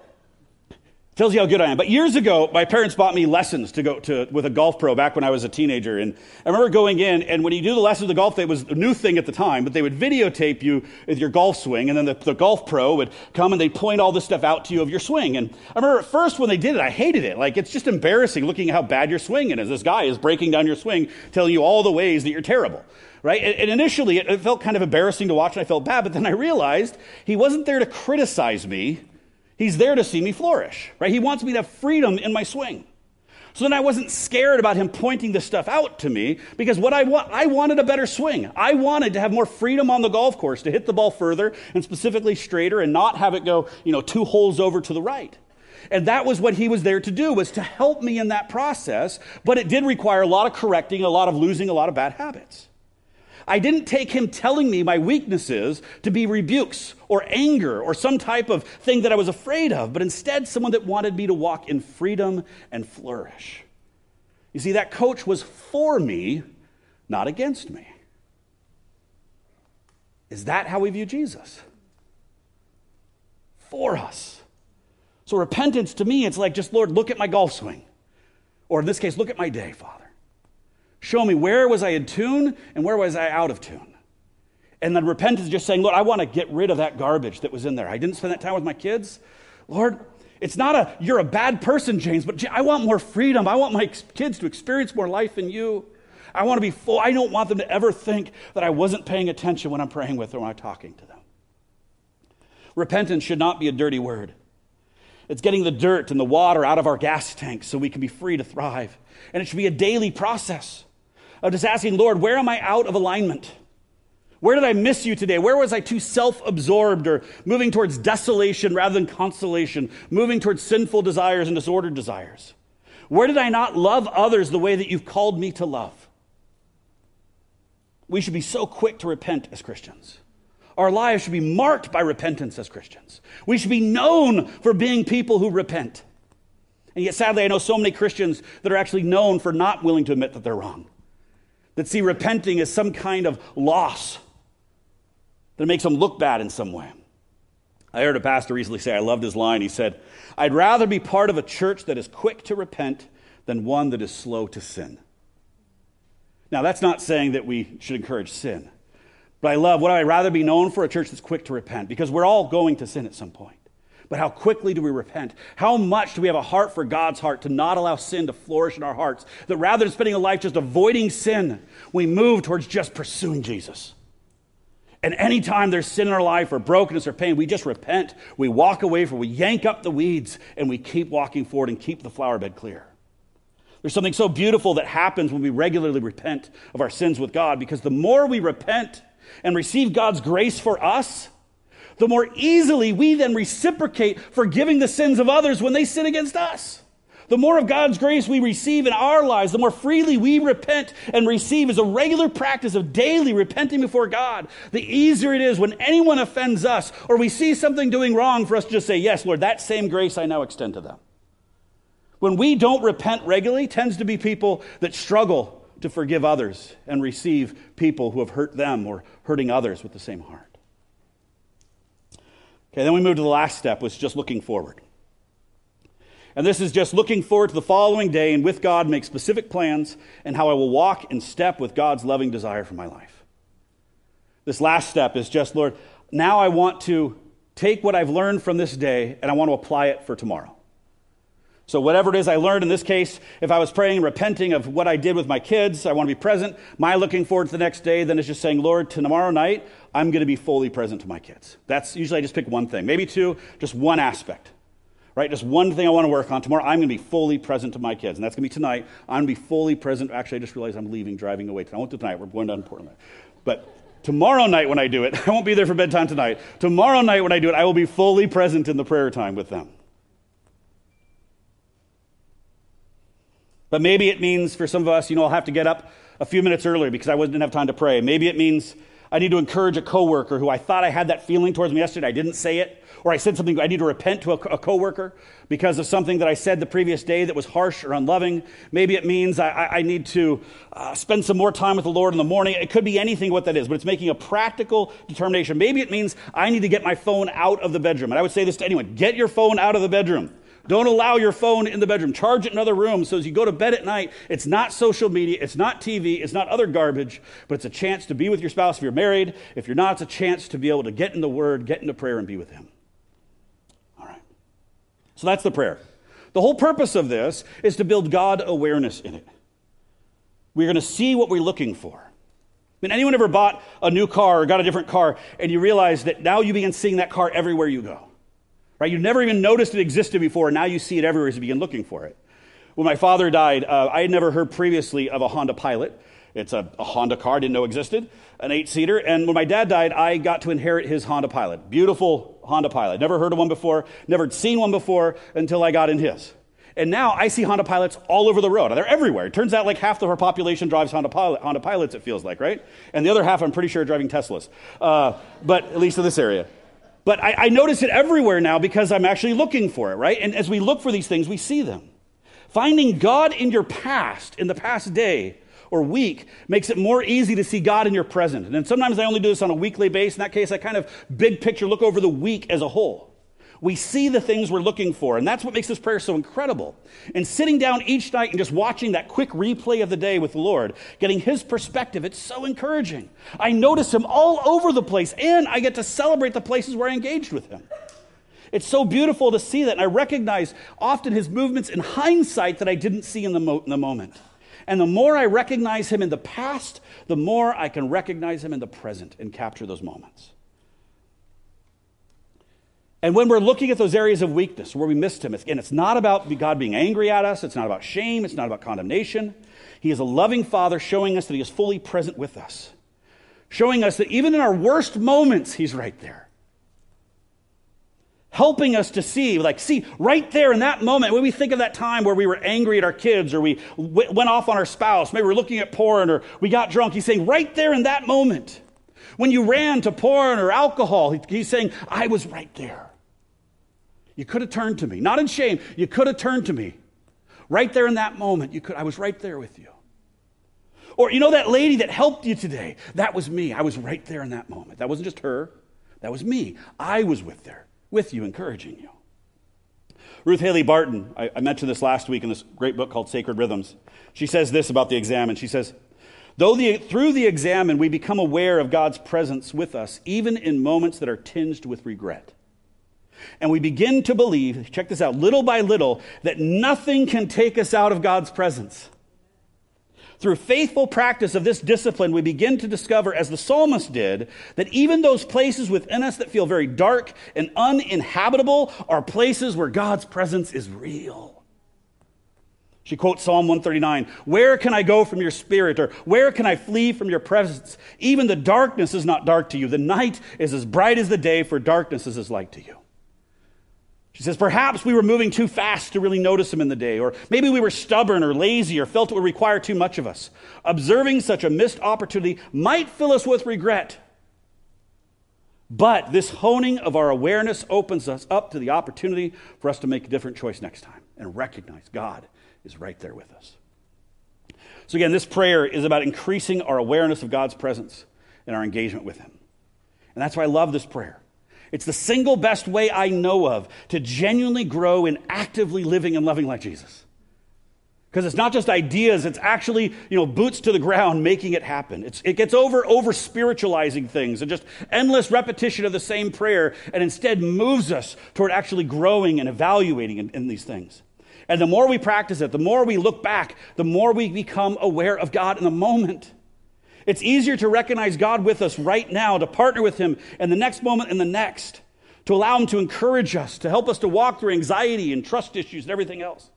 Tells you how good I am. But years ago, my parents bought me lessons to go to with a golf pro back when I was a teenager. And I remember going in, and when you do the lessons of golf, it was a new thing at the time, but they would videotape you with your golf swing, and then the, the golf pro would come and they'd point all this stuff out to you of your swing. And I remember at first when they did it, I hated it. Like, it's just embarrassing looking at how bad your swing is. This guy is breaking down your swing, telling you all the ways that you're terrible right? And, initially, it, felt kind of embarrassing to watch, and I felt bad. But then I realized he wasn't there to criticize me. He's there to see me flourish, right? He wants me to have freedom in my swing. So then I wasn't scared about him pointing this stuff out to me because what I want, I wanted a better swing. I wanted to have more freedom on the golf course to hit the ball further and specifically straighter and not have it go, you know, two holes over to the right. And that was what he was there to do, was to help me in that process. But it did require a lot of correcting, a lot of losing, a lot of bad habits. I didn't take him telling me my weaknesses to be rebukes or anger or some type of thing that I was afraid of, but instead someone that wanted me to walk in freedom and flourish. You see, that coach was for me, not against me. Is that how we view Jesus? For us. So repentance to me, it's like just, Lord, look at my golf swing. Or in this case, look at my day, Father. Show me where was I in tune and where was I out of tune. And then repentance is just saying, Lord, I want to get rid of that garbage that was in there. I didn't spend that time with my kids. Lord, it's not a, you're a bad person, James, but I want more freedom. I want my kids to experience more life in you. I want to be full. I don't want them to ever think that I wasn't paying attention when I'm praying with them or when I'm talking to them. Repentance should not be a dirty word. It's getting the dirt and the water out of our gas tanks so we can be free to thrive. And it should be a daily process of just asking, Lord, where am I out of alignment? Where did I miss you today? Where was I too self absorbed or moving towards desolation rather than consolation, moving towards sinful desires and disordered desires? Where did I not love others the way that you've called me to love? We should be so quick to repent as Christians. Our lives should be marked by repentance as Christians. We should be known for being people who repent. And yet, sadly, I know so many Christians that are actually known for not willing to admit that they're wrong that see repenting as some kind of loss that makes them look bad in some way. I heard a pastor recently say, I loved his line. He said, I'd rather be part of a church that is quick to repent than one that is slow to sin. Now, that's not saying that we should encourage sin. But I love, what I'd rather be known for a church that's quick to repent? Because we're all going to sin at some point. But how quickly do we repent? How much do we have a heart for God's heart to not allow sin to flourish in our hearts? That rather than spending a life just avoiding sin, we move towards just pursuing Jesus. And anytime there's sin in our life or brokenness or pain, we just repent. We walk away from. We yank up the weeds and we keep walking forward and keep the flower bed clear. There's something so beautiful that happens when we regularly repent of our sins with God because the more we repent and receive God's grace for us, the more easily we then reciprocate forgiving the sins of others when they sin against us. The more of God's grace we receive in our lives, the more freely we repent and receive as a regular practice of daily repenting before God, the easier it is when anyone offends us or we see something doing wrong for us to just say, Yes, Lord, that same grace I now extend to them. When we don't repent regularly, tends to be people that struggle to forgive others and receive people who have hurt them or hurting others with the same heart. Okay, then we move to the last step, which is just looking forward. And this is just looking forward to the following day and with God make specific plans and how I will walk in step with God's loving desire for my life. This last step is just, Lord, now I want to take what I've learned from this day and I want to apply it for tomorrow. So, whatever it is I learned in this case, if I was praying and repenting of what I did with my kids, I want to be present. My looking forward to the next day, then it's just saying, Lord, tomorrow night, I'm going to be fully present to my kids. That's usually I just pick one thing, maybe two, just one aspect right? Just one thing I want to work on. Tomorrow, I'm going to be fully present to my kids. And that's going to be tonight. I'm going to be fully present. Actually, I just realized I'm leaving, driving away. tonight. I won't do tonight. We're going down to Portland. But tomorrow night when I do it, I won't be there for bedtime tonight. Tomorrow night when I do it, I will be fully present in the prayer time with them. But maybe it means for some of us, you know, I'll have to get up a few minutes earlier because I didn't have time to pray. Maybe it means I need to encourage a coworker who I thought I had that feeling towards me yesterday. I didn't say it or I said something, I need to repent to a, a coworker because of something that I said the previous day that was harsh or unloving. Maybe it means I, I need to uh, spend some more time with the Lord in the morning. It could be anything what that is, but it's making a practical determination. Maybe it means I need to get my phone out of the bedroom. And I would say this to anyone get your phone out of the bedroom. Don't allow your phone in the bedroom. Charge it in another room so as you go to bed at night, it's not social media, it's not TV, it's not other garbage, but it's a chance to be with your spouse if you're married. If you're not, it's a chance to be able to get in the Word, get into prayer, and be with Him. All right. So that's the prayer. The whole purpose of this is to build God awareness in it. We're going to see what we're looking for. I mean, anyone ever bought a new car or got a different car and you realize that now you begin seeing that car everywhere you go? Right? You never even noticed it existed before, and now you see it everywhere as you begin looking for it. When my father died, uh, I had never heard previously of a Honda Pilot. It's a, a Honda car, I didn't know existed, an eight seater. And when my dad died, I got to inherit his Honda Pilot. Beautiful Honda Pilot. Never heard of one before, never seen one before until I got in his. And now I see Honda Pilots all over the road. They're everywhere. It turns out like half of our population drives Honda, Pilot, Honda Pilots, it feels like, right? And the other half, I'm pretty sure, are driving Teslas. Uh, but at least in this area. But I, I notice it everywhere now because I'm actually looking for it, right? And as we look for these things, we see them. Finding God in your past, in the past day, or week makes it more easy to see God in your present. And sometimes I only do this on a weekly basis. In that case, I kind of big picture look over the week as a whole. We see the things we're looking for, and that's what makes this prayer so incredible. And sitting down each night and just watching that quick replay of the day with the Lord, getting His perspective, it's so encouraging. I notice Him all over the place, and I get to celebrate the places where I engaged with Him. It's so beautiful to see that, and I recognize often His movements in hindsight that I didn't see in the, mo- in the moment. And the more I recognize him in the past, the more I can recognize him in the present and capture those moments. And when we're looking at those areas of weakness where we missed him, again, it's not about God being angry at us, it's not about shame, it's not about condemnation. He is a loving father showing us that he is fully present with us, showing us that even in our worst moments, he's right there helping us to see, like, see, right there in that moment, when we think of that time where we were angry at our kids or we w- went off on our spouse, maybe we're looking at porn or we got drunk, he's saying, right there in that moment, when you ran to porn or alcohol, he's saying, I was right there. You could have turned to me, not in shame, you could have turned to me. Right there in that moment, you could, I was right there with you. Or, you know, that lady that helped you today, that was me. I was right there in that moment. That wasn't just her, that was me. I was with there with you, encouraging you. Ruth Haley Barton, I, I mentioned this last week in this great book called Sacred Rhythms. She says this about the examen. She says, Though the, through the examen we become aware of God's presence with us, even in moments that are tinged with regret. And we begin to believe, check this out, little by little, that nothing can take us out of God's presence. Through faithful practice of this discipline, we begin to discover, as the psalmist did, that even those places within us that feel very dark and uninhabitable are places where God's presence is real. She quotes Psalm 139 Where can I go from your spirit? Or where can I flee from your presence? Even the darkness is not dark to you. The night is as bright as the day, for darkness is as light to you. She says, perhaps we were moving too fast to really notice him in the day, or maybe we were stubborn or lazy or felt it would require too much of us. Observing such a missed opportunity might fill us with regret. But this honing of our awareness opens us up to the opportunity for us to make a different choice next time and recognize God is right there with us. So, again, this prayer is about increasing our awareness of God's presence and our engagement with Him. And that's why I love this prayer. It's the single best way I know of to genuinely grow in actively living and loving like Jesus. Because it's not just ideas, it's actually, you know, boots to the ground making it happen. It's, it gets over over spiritualizing things and just endless repetition of the same prayer and instead moves us toward actually growing and evaluating in, in these things. And the more we practice it, the more we look back, the more we become aware of God in the moment. It's easier to recognize God with us right now, to partner with Him in the next moment and the next, to allow Him to encourage us, to help us to walk through anxiety and trust issues and everything else.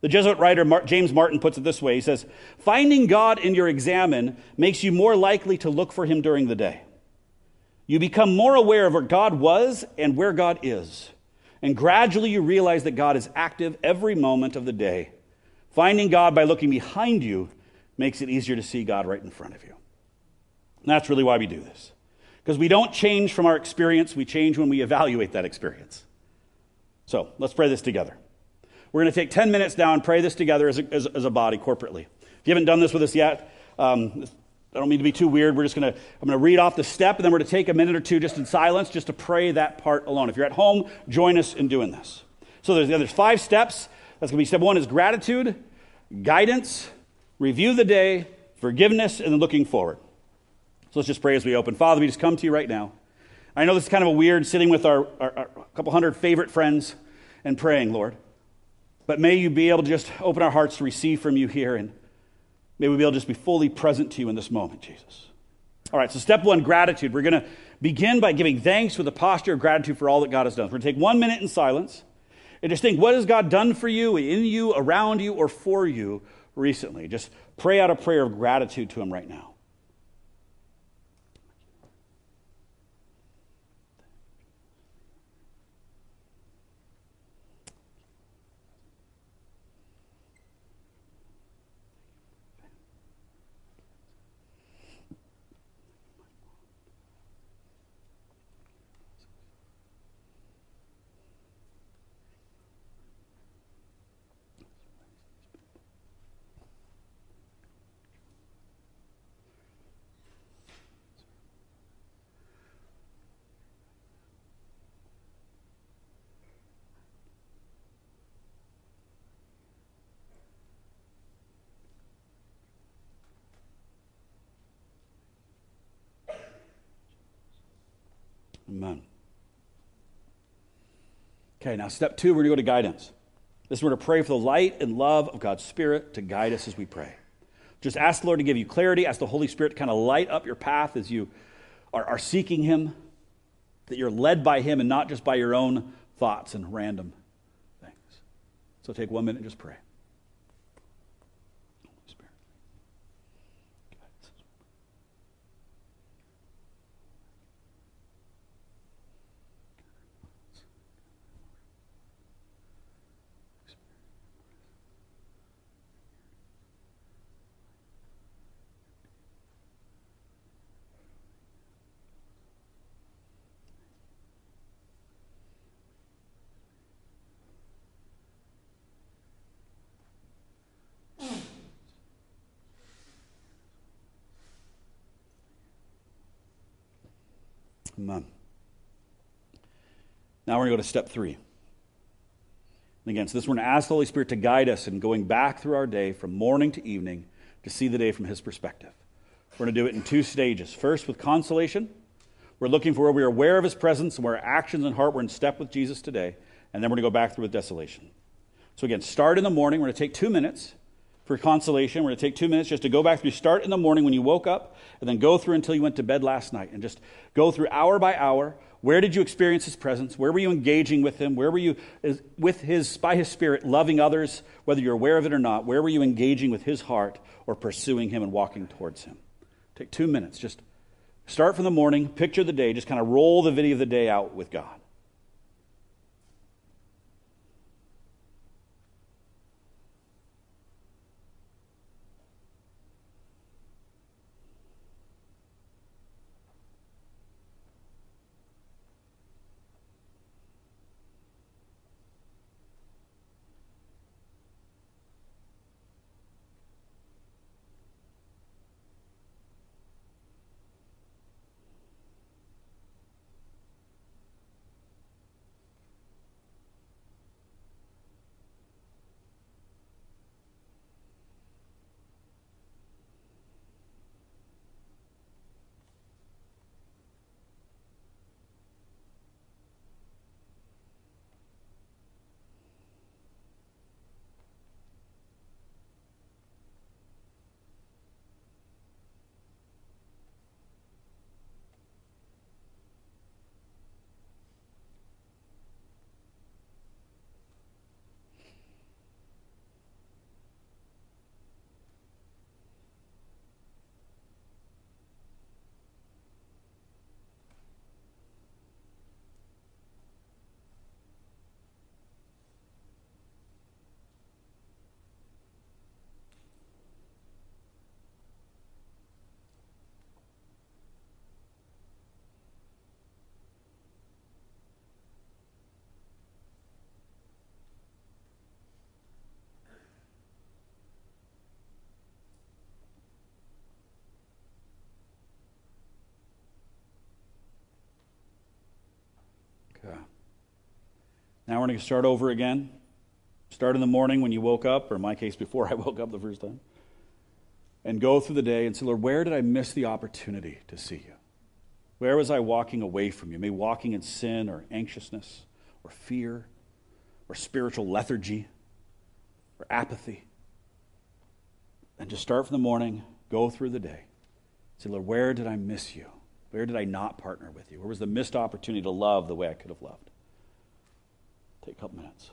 The Jesuit writer James Martin puts it this way He says, Finding God in your examen makes you more likely to look for Him during the day. You become more aware of where God was and where God is. And gradually you realize that God is active every moment of the day. Finding God by looking behind you makes it easier to see God right in front of you. And that's really why we do this. Because we don't change from our experience, we change when we evaluate that experience. So let's pray this together. We're going to take 10 minutes now and pray this together as a, as, as a body corporately. If you haven't done this with us yet, um, I don't mean to be too weird. We're just going to, I'm going to read off the step, and then we're going to take a minute or two just in silence just to pray that part alone. If you're at home, join us in doing this. So there's, there's five steps. That's going to be step one is gratitude, guidance, review the day, forgiveness, and then looking forward. So let's just pray as we open. Father, we just come to you right now. I know this is kind of a weird sitting with our, our, our couple hundred favorite friends and praying, Lord. But may you be able to just open our hearts to receive from you here, and may we be able to just be fully present to you in this moment, Jesus. All right, so step one gratitude. We're going to begin by giving thanks with a posture of gratitude for all that God has done. We're going to take one minute in silence and just think what has God done for you, in you, around you, or for you recently. Just pray out a prayer of gratitude to Him right now. Amen. Okay, now step two, we're going to go to guidance. This we're going to pray for the light and love of God's Spirit to guide us as we pray. Just ask the Lord to give you clarity, ask the Holy Spirit to kind of light up your path as you are, are seeking Him, that you're led by Him and not just by your own thoughts and random things. So take one minute and just pray. Amen. Now we're going to go to step three. And again, so this we're going to ask the Holy Spirit to guide us in going back through our day from morning to evening to see the day from His perspective. We're going to do it in two stages. First, with consolation, we're looking for where we are aware of his presence and where our actions and heart were in step with Jesus today. And then we're going to go back through with desolation. So again, start in the morning. We're going to take two minutes for consolation. We're going to take two minutes just to go back through. Start in the morning when you woke up, and then go through until you went to bed last night, and just go through hour by hour. Where did you experience His presence? Where were you engaging with Him? Where were you with His by His Spirit loving others, whether you're aware of it or not? Where were you engaging with His heart or pursuing Him and walking towards Him? Take two minutes. Just start from the morning. Picture the day. Just kind of roll the video of the day out with God. Now we're going to start over again. Start in the morning when you woke up, or in my case, before I woke up the first time. And go through the day and say, Lord, where did I miss the opportunity to see you? Where was I walking away from you? Maybe walking in sin or anxiousness or fear or spiritual lethargy or apathy. And just start from the morning, go through the day. Say, Lord, where did I miss you? Where did I not partner with you? Where was the missed opportunity to love the way I could have loved? Take a couple minutes.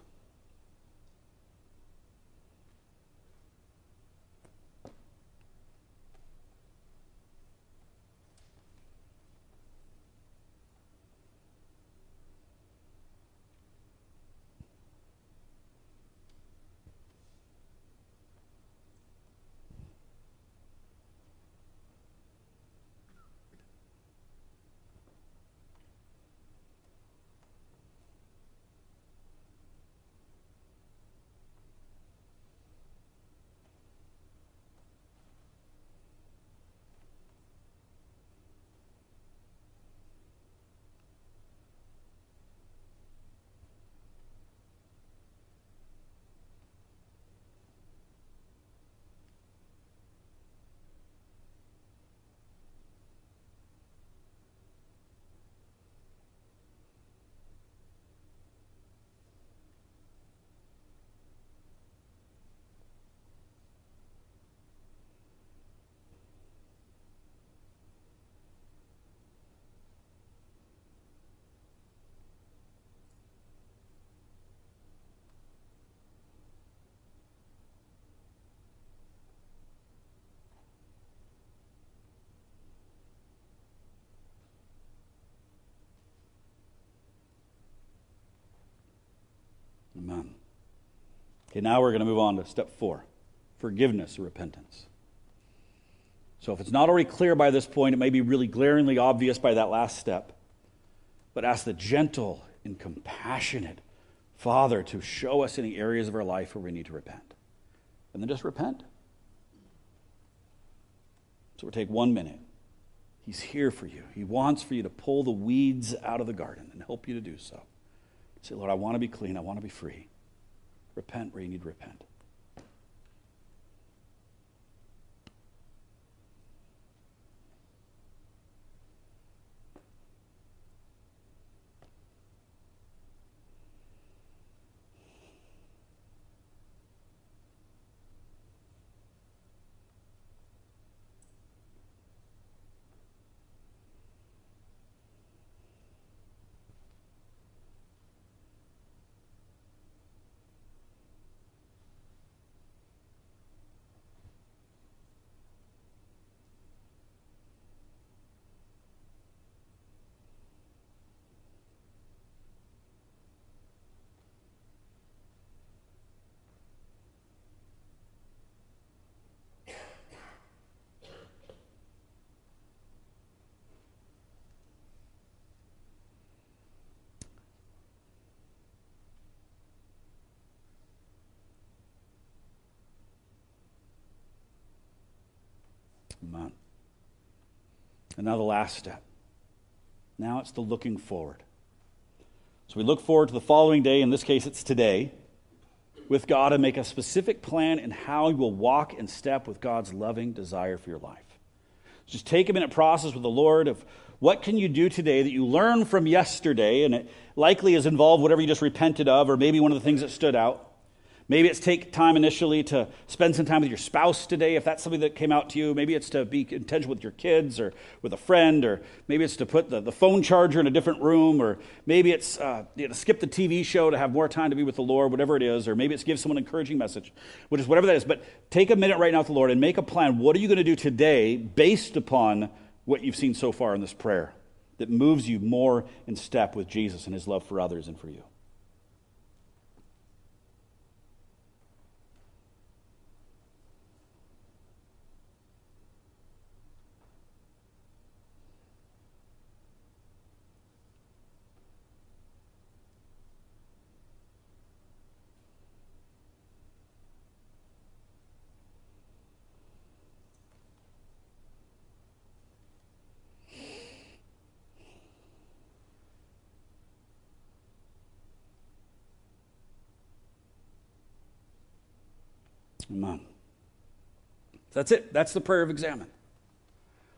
Amen. Okay, now we're going to move on to step four forgiveness or repentance. So, if it's not already clear by this point, it may be really glaringly obvious by that last step. But ask the gentle and compassionate Father to show us any areas of our life where we need to repent. And then just repent. So, we'll take one minute. He's here for you. He wants for you to pull the weeds out of the garden and help you to do so. Say, Lord, I want to be clean. I want to be free. Repent where you need to repent. Amen. And now the last step. Now it's the looking forward. So we look forward to the following day, in this case it's today, with God and make a specific plan in how you will walk in step with God's loving desire for your life. Just take a minute process with the Lord of what can you do today that you learn from yesterday, and it likely is involved whatever you just repented of, or maybe one of the things that stood out. Maybe it's take time initially to spend some time with your spouse today, if that's something that came out to you. Maybe it's to be intentional with your kids or with a friend, or maybe it's to put the, the phone charger in a different room, or maybe it's uh, you know, to skip the TV show to have more time to be with the Lord, whatever it is, or maybe it's give someone an encouraging message, which is whatever that is. But take a minute right now with the Lord and make a plan. What are you going to do today based upon what you've seen so far in this prayer that moves you more in step with Jesus and his love for others and for you? Amen. That's it. That's the prayer of examen.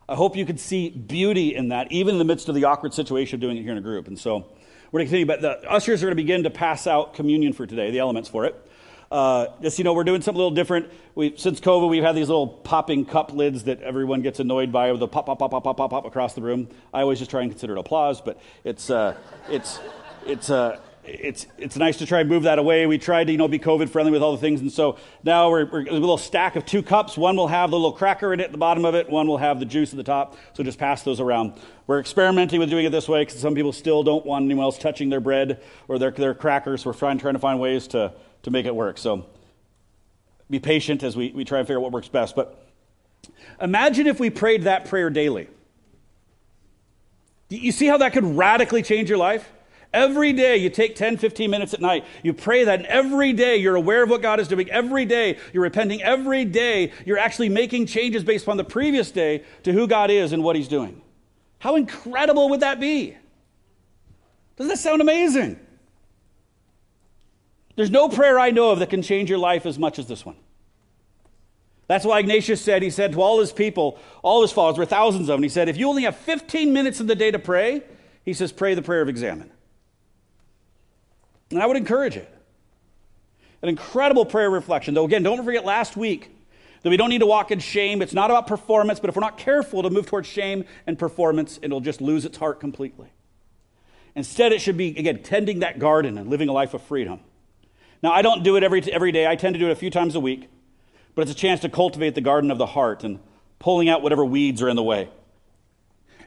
I hope you could see beauty in that, even in the midst of the awkward situation of doing it here in a group. And so we're going to continue, but the ushers are going to begin to pass out communion for today, the elements for it. Uh, just you know, we're doing something a little different. We, since COVID, we've had these little popping cup lids that everyone gets annoyed by, with the pop, pop, pop, pop, pop, pop, pop across the room. I always just try and consider it applause, but it's uh, it's it's uh, it's, it's nice to try and move that away. We tried to, you know, be COVID friendly with all the things. And so now we're, we're, a little stack of two cups. One will have the little cracker in it at the bottom of it. One will have the juice at the top. So just pass those around. We're experimenting with doing it this way because some people still don't want anyone else touching their bread or their, their crackers. We're trying, trying to find ways to, to make it work. So be patient as we, we try and figure out what works best. But imagine if we prayed that prayer daily. You see how that could radically change your life? Every day you take 10, 15 minutes at night. You pray that, and every day you're aware of what God is doing. Every day you're repenting. Every day you're actually making changes based upon the previous day to who God is and what He's doing. How incredible would that be? Doesn't that sound amazing? There's no prayer I know of that can change your life as much as this one. That's why Ignatius said, he said to all his people, all his followers, there were thousands of them, he said, if you only have 15 minutes in the day to pray, he says, pray the prayer of examen. And I would encourage it. An incredible prayer reflection. Though, again, don't forget last week that we don't need to walk in shame. It's not about performance, but if we're not careful to move towards shame and performance, it'll just lose its heart completely. Instead, it should be, again, tending that garden and living a life of freedom. Now, I don't do it every, every day. I tend to do it a few times a week, but it's a chance to cultivate the garden of the heart and pulling out whatever weeds are in the way.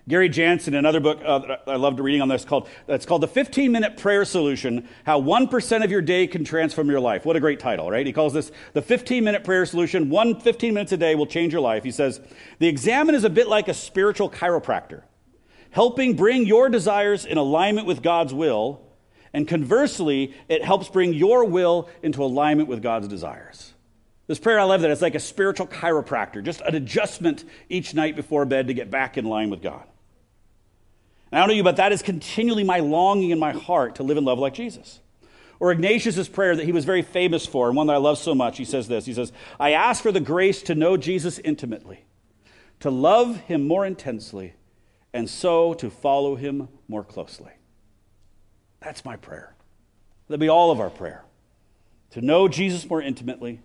Gary Jansen, another book uh, I loved reading on this called it's called the 15 minute prayer solution: How one percent of your day can transform your life. What a great title, right? He calls this the 15 minute prayer solution. One 15 minutes a day will change your life. He says the examen is a bit like a spiritual chiropractor, helping bring your desires in alignment with God's will, and conversely, it helps bring your will into alignment with God's desires. This prayer, I love that. It's like a spiritual chiropractor, just an adjustment each night before bed to get back in line with God. And I don't know you, but that is continually my longing in my heart to live and love like Jesus. Or Ignatius' prayer that he was very famous for, and one that I love so much, he says this He says, I ask for the grace to know Jesus intimately, to love him more intensely, and so to follow him more closely. That's my prayer. That'll be all of our prayer. To know Jesus more intimately,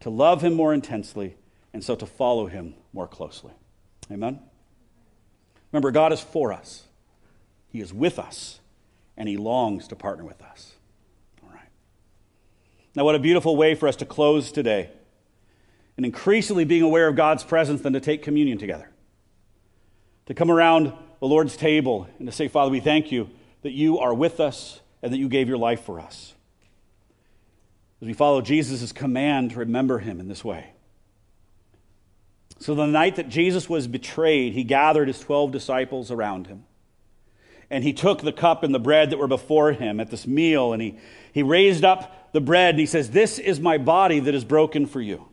to love him more intensely, and so to follow him more closely. Amen? Remember, God is for us. He is with us, and He longs to partner with us. All right. Now, what a beautiful way for us to close today. And increasingly being aware of God's presence than to take communion together. To come around the Lord's table and to say, Father, we thank you that you are with us and that you gave your life for us. As we follow Jesus' command to remember him in this way. So, the night that Jesus was betrayed, he gathered his 12 disciples around him and he took the cup and the bread that were before him at this meal, and he, he raised up the bread, and he says, This is my body that is broken for you.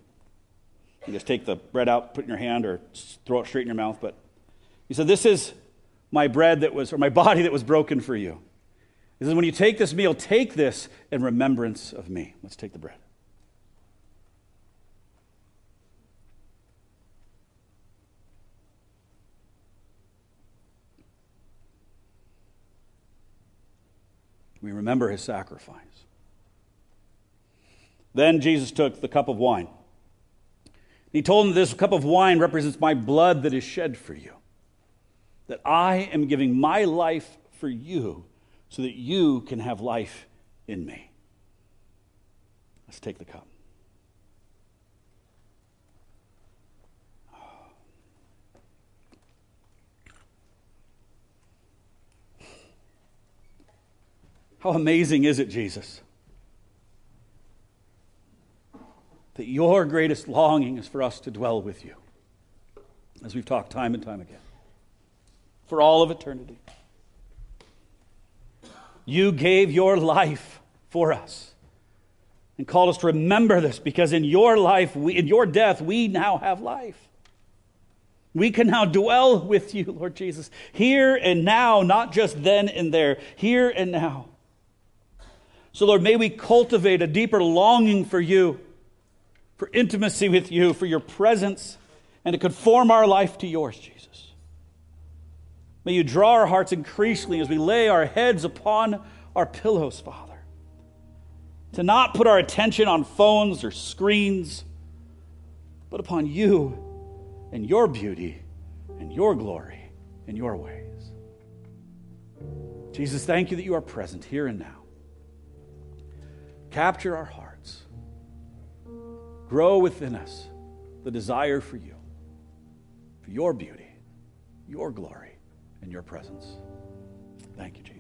You just take the bread out, put it in your hand, or throw it straight in your mouth. But he said, This is my bread that was, or my body that was broken for you. He says, When you take this meal, take this in remembrance of me. Let's take the bread. We remember his sacrifice. Then Jesus took the cup of wine. He told them this cup of wine represents my blood that is shed for you. That I am giving my life for you so that you can have life in me. Let's take the cup. How amazing is it, Jesus? That your greatest longing is for us to dwell with you, as we've talked time and time again, for all of eternity. You gave your life for us and called us to remember this because in your life, we, in your death, we now have life. We can now dwell with you, Lord Jesus, here and now, not just then and there, here and now. So, Lord, may we cultivate a deeper longing for you, for intimacy with you, for your presence, and to conform our life to yours, Jesus. May you draw our hearts increasingly as we lay our heads upon our pillows, Father. To not put our attention on phones or screens, but upon you and your beauty and your glory and your ways. Jesus, thank you that you are present here and now. Capture our hearts. Grow within us the desire for you, for your beauty, your glory, and your presence. Thank you, Jesus.